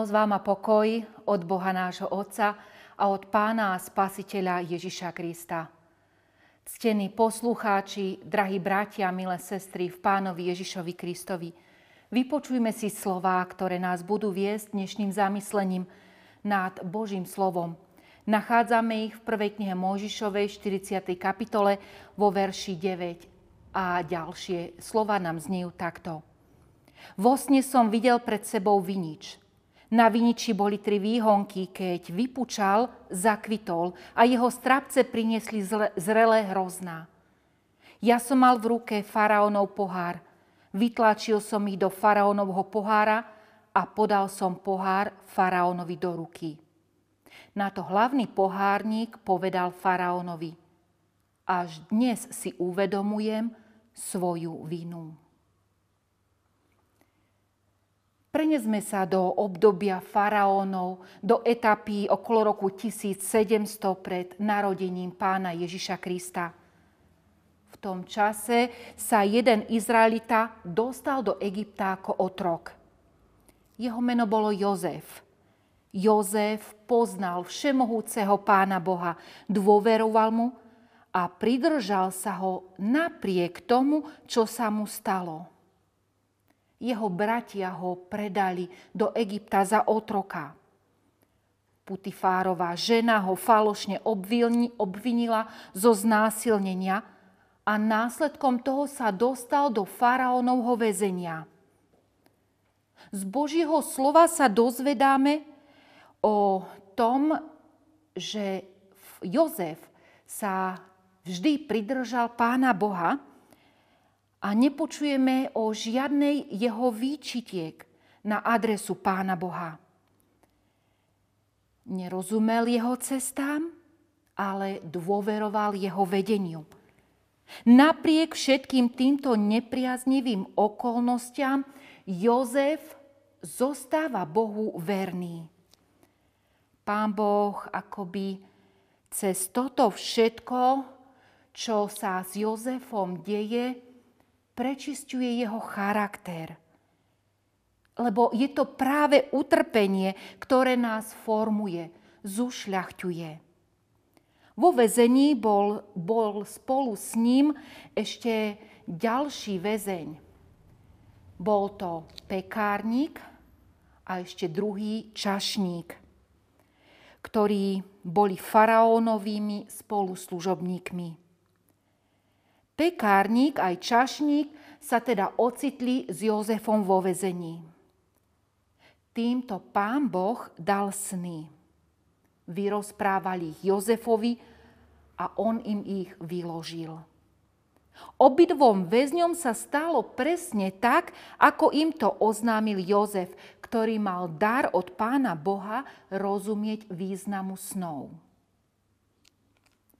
Milosť vám a pokoj od Boha nášho Otca a od Pána a Spasiteľa Ježiša Krista. Ctení poslucháči, drahí bratia, milé sestry v Pánovi Ježišovi Kristovi, vypočujme si slová, ktoré nás budú viesť dnešným zamyslením nad Božím slovom. Nachádzame ich v prvej knihe Mojžišovej 40. kapitole vo verši 9 a ďalšie slova nám znejú takto. Vo sne som videl pred sebou vinič – na viniči boli tri výhonky, keď vypučal, zakvitol a jeho strapce priniesli zrelé hrozná. Ja som mal v ruke faraónov pohár. Vytlačil som ich do faraónovho pohára a podal som pohár faraónovi do ruky. Na to hlavný pohárnik povedal faraónovi. Až dnes si uvedomujem svoju vinu. Prenesme sa do obdobia faraónov, do etapy okolo roku 1700 pred narodením pána Ježiša Krista. V tom čase sa jeden Izraelita dostal do Egypta ako otrok. Jeho meno bolo Jozef. Jozef poznal všemohúceho pána Boha, dôveroval mu a pridržal sa ho napriek tomu, čo sa mu stalo jeho bratia ho predali do Egypta za otroka. Putifárová žena ho falošne obvinila zo znásilnenia a následkom toho sa dostal do faraónovho väzenia. Z Božího slova sa dozvedáme o tom, že Jozef sa vždy pridržal pána Boha a nepočujeme o žiadnej jeho výčitiek na adresu Pána Boha. Nerozumel jeho cestám, ale dôveroval jeho vedeniu. Napriek všetkým týmto nepriaznivým okolnostiam Jozef zostáva Bohu verný. Pán Boh akoby cez toto všetko, čo sa s Jozefom deje, prečistuje jeho charakter. Lebo je to práve utrpenie, ktoré nás formuje, zušľachťuje. Vo väzení bol, bol spolu s ním ešte ďalší väzeň. Bol to pekárnik a ešte druhý čašník, ktorí boli faraónovými spoluslužobníkmi. Pekárnik aj čašník sa teda ocitli s Jozefom vo vezení. Týmto pán Boh dal sny. Vyrozprávali ich Jozefovi a on im ich vyložil. Obidvom väzňom sa stalo presne tak, ako im to oznámil Jozef, ktorý mal dar od pána Boha rozumieť významu snov.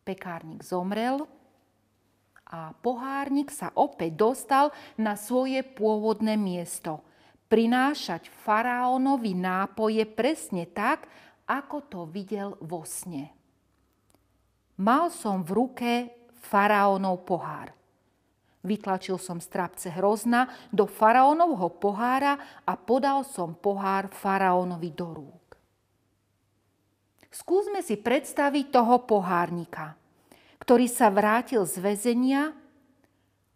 Pekárnik zomrel, a pohárnik sa opäť dostal na svoje pôvodné miesto. Prinášať faraónovi nápoje presne tak, ako to videl vo sne. Mal som v ruke faraónov pohár. Vytlačil som z trapce hrozna do faraónovho pohára a podal som pohár faraónovi do rúk. Skúsme si predstaviť toho pohárnika – ktorý sa vrátil z väzenia,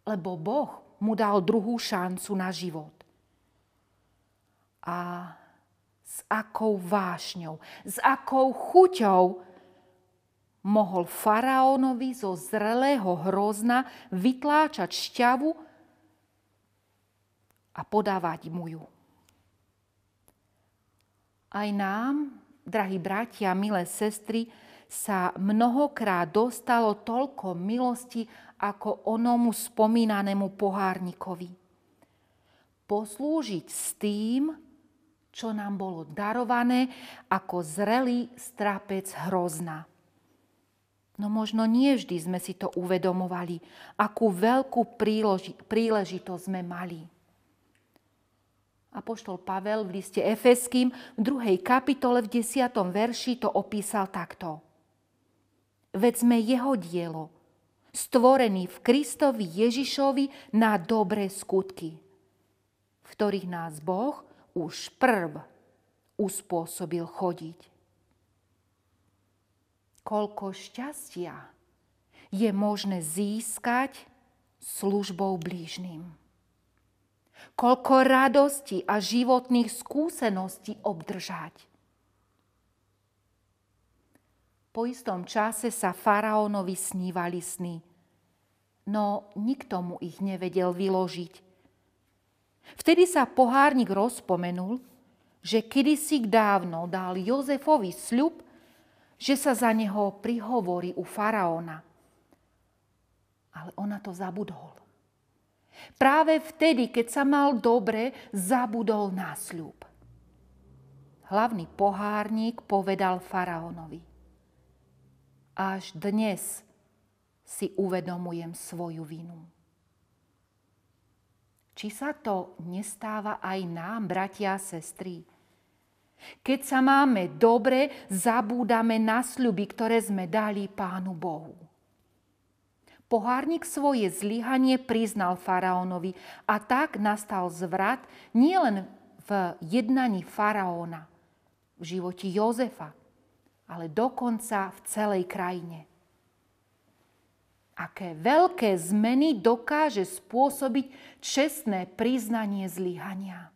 lebo Boh mu dal druhú šancu na život. A s akou vášňou, s akou chuťou mohol faraónovi zo zrelého hrozna vytláčať šťavu a podávať mu ju. Aj nám, drahí bratia, milé sestry, sa mnohokrát dostalo toľko milosti ako onomu spomínanému pohárnikovi. Poslúžiť s tým, čo nám bolo darované ako zrelý strapec hrozna. No možno nie vždy sme si to uvedomovali, akú veľkú príležitosť sme mali. Apoštol Pavel v liste Efeským v druhej kapitole v 10. verši to opísal takto. Veď sme jeho dielo, stvorený v Kristovi Ježišovi na dobré skutky, v ktorých nás Boh už prv uspôsobil chodiť. Koľko šťastia je možné získať službou blížnym. Koľko radosti a životných skúseností obdržať. Po istom čase sa faraónovi snívali sny, no nikto mu ich nevedel vyložiť. Vtedy sa pohárnik rozpomenul, že kedysi dávno dal Jozefovi sľub, že sa za neho prihovorí u faraóna. Ale ona to zabudol. Práve vtedy, keď sa mal dobre, zabudol na sľub. Hlavný pohárnik povedal faraónovi. Až dnes si uvedomujem svoju vinu. Či sa to nestáva aj nám, bratia a sestry? Keď sa máme dobre, zabúdame na sľuby, ktoré sme dali Pánu Bohu. Pohárnik svoje zlyhanie priznal faraónovi a tak nastal zvrat nielen v jednaní faraóna, v živote Jozefa, ale dokonca v celej krajine. Aké veľké zmeny dokáže spôsobiť čestné priznanie zlyhania.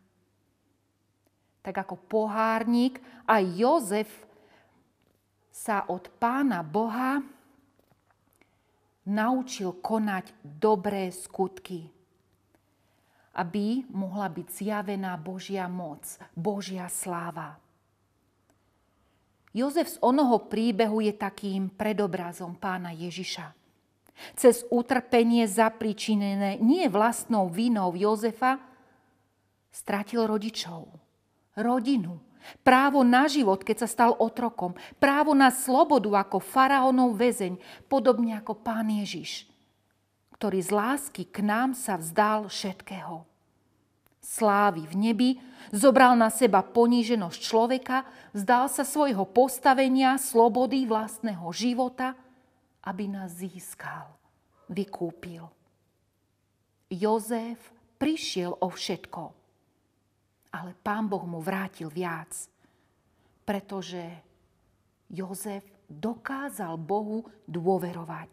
Tak ako pohárnik, aj Jozef sa od pána Boha naučil konať dobré skutky, aby mohla byť zjavená Božia moc, Božia sláva. Jozef z onoho príbehu je takým predobrazom pána Ježiša. Cez utrpenie zapričinené nie vlastnou vinou Jozefa stratil rodičov, rodinu, Právo na život, keď sa stal otrokom. Právo na slobodu ako faraónov väzeň, podobne ako pán Ježiš, ktorý z lásky k nám sa vzdal všetkého. Slávy v nebi, zobral na seba poníženosť človeka, vzdal sa svojho postavenia, slobody vlastného života, aby nás získal, vykúpil. Jozef prišiel o všetko ale pán Boh mu vrátil viac, pretože Jozef dokázal Bohu dôverovať.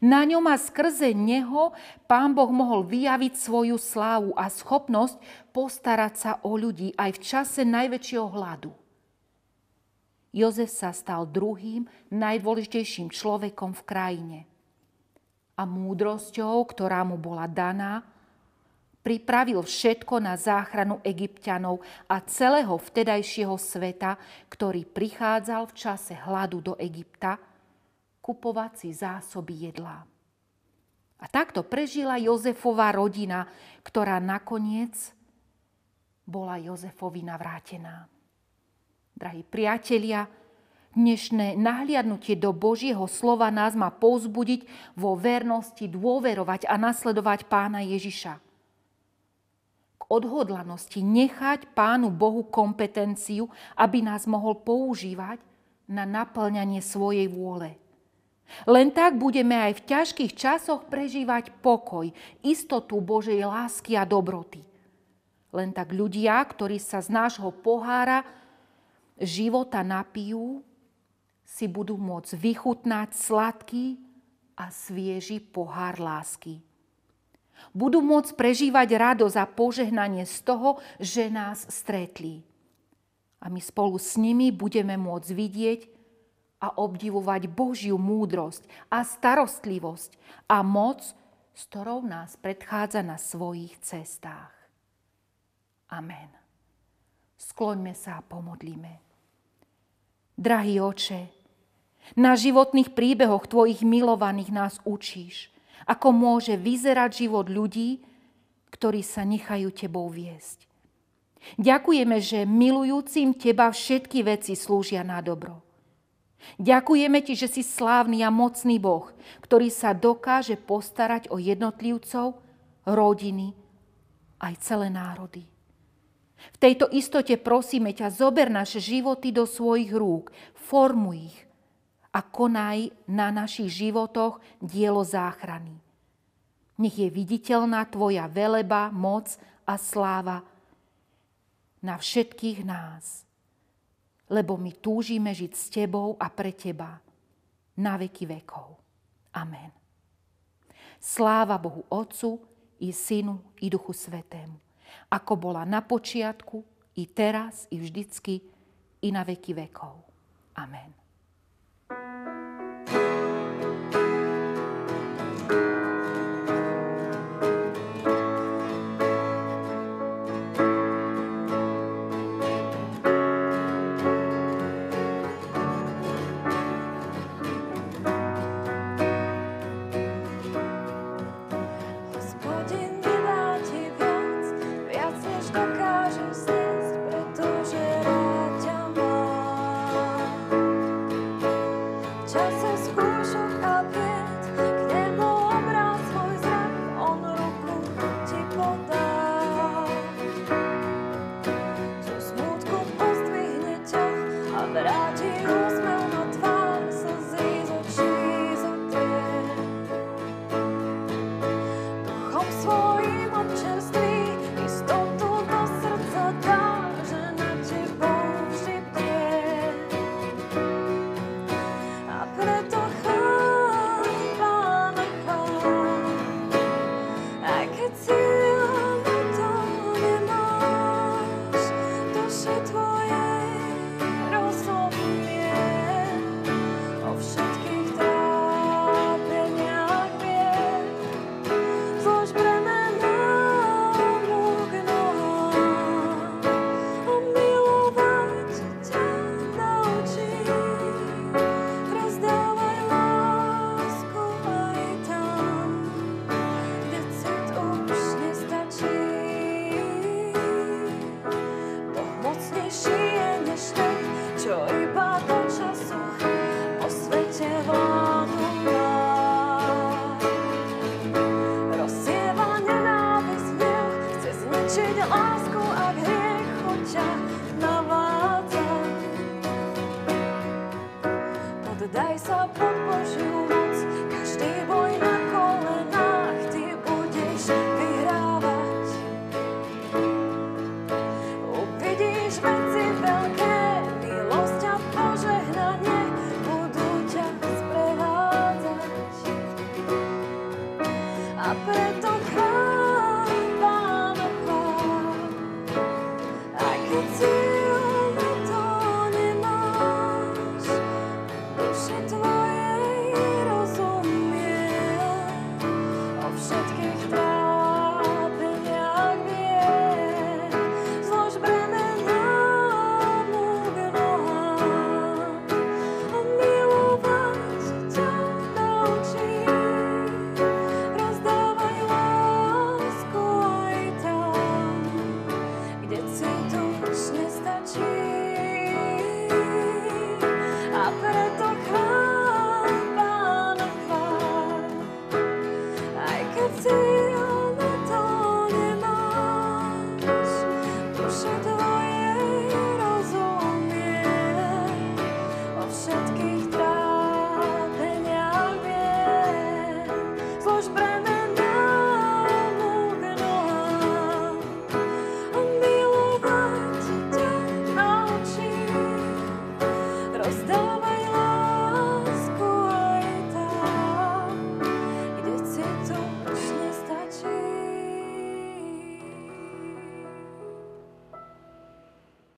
Na ňom a skrze neho pán Boh mohol vyjaviť svoju slávu a schopnosť postarať sa o ľudí aj v čase najväčšieho hladu. Jozef sa stal druhým najdôležitejším človekom v krajine. A múdrosťou, ktorá mu bola daná, pripravil všetko na záchranu egyptianov a celého vtedajšieho sveta, ktorý prichádzal v čase hladu do Egypta, kupovať si zásoby jedla. A takto prežila Jozefová rodina, ktorá nakoniec bola Jozefovi navrátená. Drahí priatelia, dnešné nahliadnutie do Božieho slova nás má povzbudiť vo vernosti dôverovať a nasledovať pána Ježiša odhodlanosti nechať Pánu Bohu kompetenciu, aby nás mohol používať na naplňanie svojej vôle. Len tak budeme aj v ťažkých časoch prežívať pokoj, istotu Božej lásky a dobroty. Len tak ľudia, ktorí sa z nášho pohára života napijú, si budú môcť vychutnať sladký a svieži pohár lásky budú môcť prežívať radosť a požehnanie z toho, že nás stretli. A my spolu s nimi budeme môcť vidieť a obdivovať Božiu múdrosť a starostlivosť a moc, s ktorou nás predchádza na svojich cestách. Amen. Skloňme sa a pomodlíme. Drahý oče, na životných príbehoch Tvojich milovaných nás učíš – ako môže vyzerať život ľudí, ktorí sa nechajú tebou viesť. Ďakujeme, že milujúcim teba všetky veci slúžia na dobro. Ďakujeme ti, že si slávny a mocný Boh, ktorý sa dokáže postarať o jednotlivcov, rodiny, aj celé národy. V tejto istote prosíme ťa, zober naše životy do svojich rúk, formuj ich a konaj na našich životoch dielo záchrany. Nech je viditeľná Tvoja veleba, moc a sláva. na všetkých nás. Lebo my túžime žiť s Tebou a pre Teba na veky vekov. Amen. Sláva Bohu Otcu i Synu i Duchu Svetému, ako bola na počiatku, i teraz, i vždycky, i na veky vekov. Amen. she